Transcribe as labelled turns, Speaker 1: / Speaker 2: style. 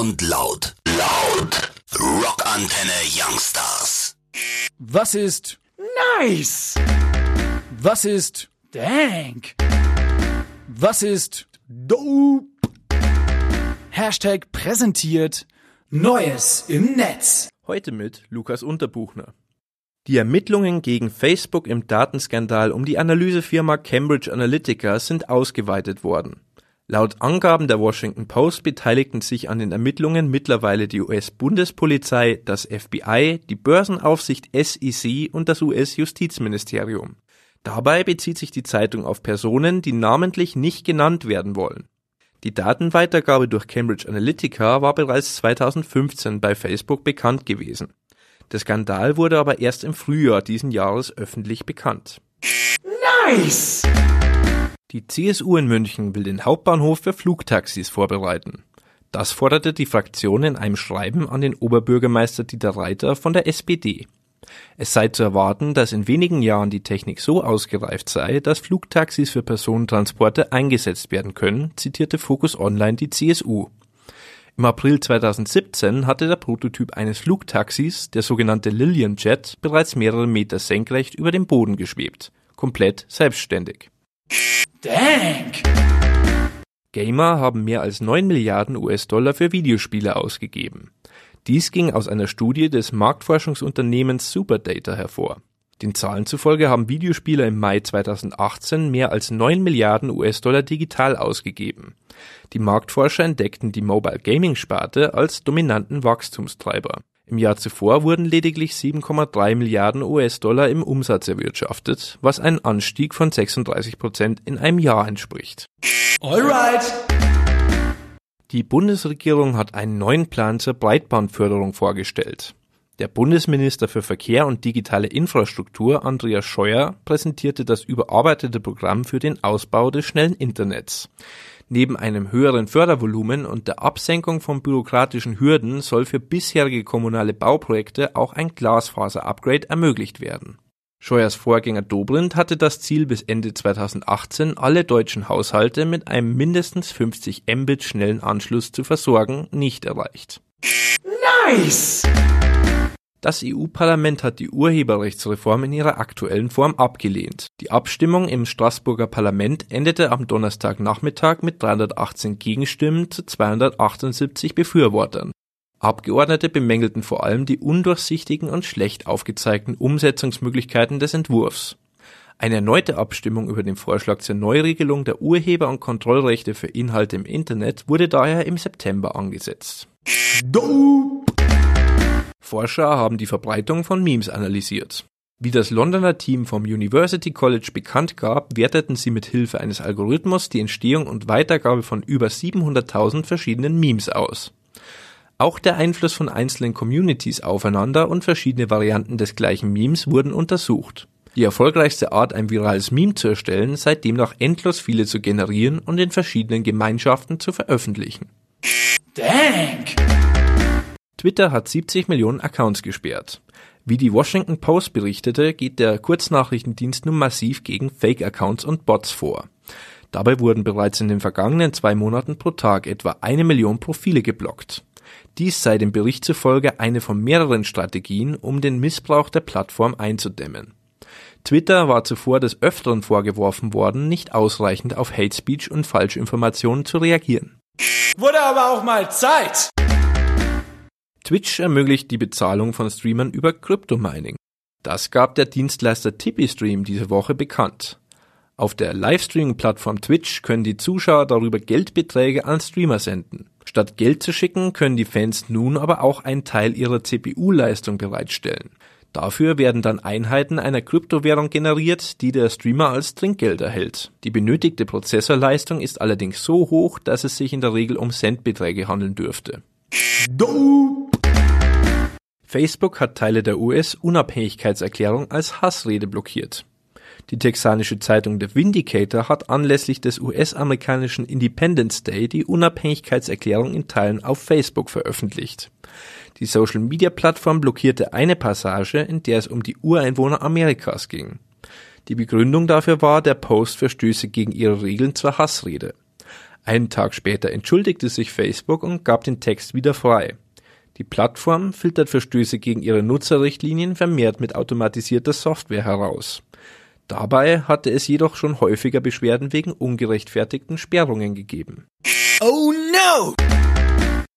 Speaker 1: und laut. Laut. Rockantenne Youngstars.
Speaker 2: Was ist
Speaker 3: Nice!
Speaker 2: Was ist
Speaker 3: Dank!
Speaker 2: Was ist dope? Hashtag präsentiert
Speaker 3: Neues im Netz.
Speaker 4: Heute mit Lukas Unterbuchner. Die Ermittlungen gegen Facebook im Datenskandal um die Analysefirma Cambridge Analytica sind ausgeweitet worden. Laut Angaben der Washington Post beteiligten sich an den Ermittlungen mittlerweile die US-Bundespolizei, das FBI, die Börsenaufsicht SEC und das US-Justizministerium. Dabei bezieht sich die Zeitung auf Personen, die namentlich nicht genannt werden wollen. Die Datenweitergabe durch Cambridge Analytica war bereits 2015 bei Facebook bekannt gewesen. Der Skandal wurde aber erst im Frühjahr diesen Jahres öffentlich bekannt.
Speaker 3: Nice!
Speaker 4: Die CSU in München will den Hauptbahnhof für Flugtaxis vorbereiten. Das forderte die Fraktion in einem Schreiben an den Oberbürgermeister Dieter Reiter von der SPD. Es sei zu erwarten, dass in wenigen Jahren die Technik so ausgereift sei, dass Flugtaxis für Personentransporte eingesetzt werden können, zitierte Focus Online die CSU. Im April 2017 hatte der Prototyp eines Flugtaxis, der sogenannte Lillian Jet, bereits mehrere Meter senkrecht über dem Boden geschwebt. Komplett selbstständig.
Speaker 3: Dank!
Speaker 4: Gamer haben mehr als 9 Milliarden US-Dollar für Videospiele ausgegeben. Dies ging aus einer Studie des Marktforschungsunternehmens Superdata hervor. Den Zahlen zufolge haben Videospieler im Mai 2018 mehr als 9 Milliarden US-Dollar digital ausgegeben. Die Marktforscher entdeckten die Mobile Gaming Sparte als dominanten Wachstumstreiber. Im Jahr zuvor wurden lediglich 7,3 Milliarden US-Dollar im Umsatz erwirtschaftet, was ein Anstieg von 36 Prozent in einem Jahr entspricht.
Speaker 3: Alright!
Speaker 4: Die Bundesregierung hat einen neuen Plan zur Breitbandförderung vorgestellt. Der Bundesminister für Verkehr und digitale Infrastruktur Andreas Scheuer präsentierte das überarbeitete Programm für den Ausbau des schnellen Internets. Neben einem höheren Fördervolumen und der Absenkung von bürokratischen Hürden soll für bisherige kommunale Bauprojekte auch ein Glasfaser-Upgrade ermöglicht werden. Scheuers Vorgänger Dobrindt hatte das Ziel, bis Ende 2018 alle deutschen Haushalte mit einem mindestens 50 Mbit schnellen Anschluss zu versorgen, nicht erreicht.
Speaker 3: Nice!
Speaker 4: Das EU-Parlament hat die Urheberrechtsreform in ihrer aktuellen Form abgelehnt. Die Abstimmung im Straßburger Parlament endete am Donnerstagnachmittag mit 318 Gegenstimmen zu 278 Befürwortern. Abgeordnete bemängelten vor allem die undurchsichtigen und schlecht aufgezeigten Umsetzungsmöglichkeiten des Entwurfs. Eine erneute Abstimmung über den Vorschlag zur Neuregelung der Urheber- und Kontrollrechte für Inhalte im Internet wurde daher im September angesetzt.
Speaker 3: Dope!
Speaker 4: Forscher haben die Verbreitung von Memes analysiert. Wie das Londoner Team vom University College bekannt gab, werteten sie mit Hilfe eines Algorithmus die Entstehung und Weitergabe von über 700.000 verschiedenen Memes aus. Auch der Einfluss von einzelnen Communities aufeinander und verschiedene Varianten des gleichen Memes wurden untersucht. Die erfolgreichste Art, ein virales Meme zu erstellen, sei demnach endlos viele zu generieren und in verschiedenen Gemeinschaften zu veröffentlichen.
Speaker 3: Dank!
Speaker 4: Twitter hat 70 Millionen Accounts gesperrt. Wie die Washington Post berichtete, geht der Kurznachrichtendienst nun massiv gegen Fake-Accounts und Bots vor. Dabei wurden bereits in den vergangenen zwei Monaten pro Tag etwa eine Million Profile geblockt. Dies sei dem Bericht zufolge eine von mehreren Strategien, um den Missbrauch der Plattform einzudämmen. Twitter war zuvor des Öfteren vorgeworfen worden, nicht ausreichend auf Hate Speech und Falschinformationen zu reagieren.
Speaker 3: Wurde aber auch mal Zeit!
Speaker 4: Twitch ermöglicht die Bezahlung von Streamern über Crypto-Mining. Das gab der Dienstleister TipeeStream diese Woche bekannt. Auf der Livestreaming-Plattform Twitch können die Zuschauer darüber Geldbeträge an Streamer senden. Statt Geld zu schicken, können die Fans nun aber auch einen Teil ihrer CPU-Leistung bereitstellen. Dafür werden dann Einheiten einer Kryptowährung generiert, die der Streamer als Trinkgeld erhält. Die benötigte Prozessorleistung ist allerdings so hoch, dass es sich in der Regel um Centbeträge handeln dürfte.
Speaker 3: Dope!
Speaker 4: Facebook hat Teile der US-Unabhängigkeitserklärung als Hassrede blockiert. Die texanische Zeitung The Vindicator hat anlässlich des US-amerikanischen Independence Day die Unabhängigkeitserklärung in Teilen auf Facebook veröffentlicht. Die Social-Media-Plattform blockierte eine Passage, in der es um die Ureinwohner Amerikas ging. Die Begründung dafür war, der Post verstöße gegen ihre Regeln zur Hassrede. Einen Tag später entschuldigte sich Facebook und gab den Text wieder frei. Die Plattform filtert Verstöße gegen ihre Nutzerrichtlinien vermehrt mit automatisierter Software heraus. Dabei hatte es jedoch schon häufiger Beschwerden wegen ungerechtfertigten Sperrungen gegeben.
Speaker 1: Oh no!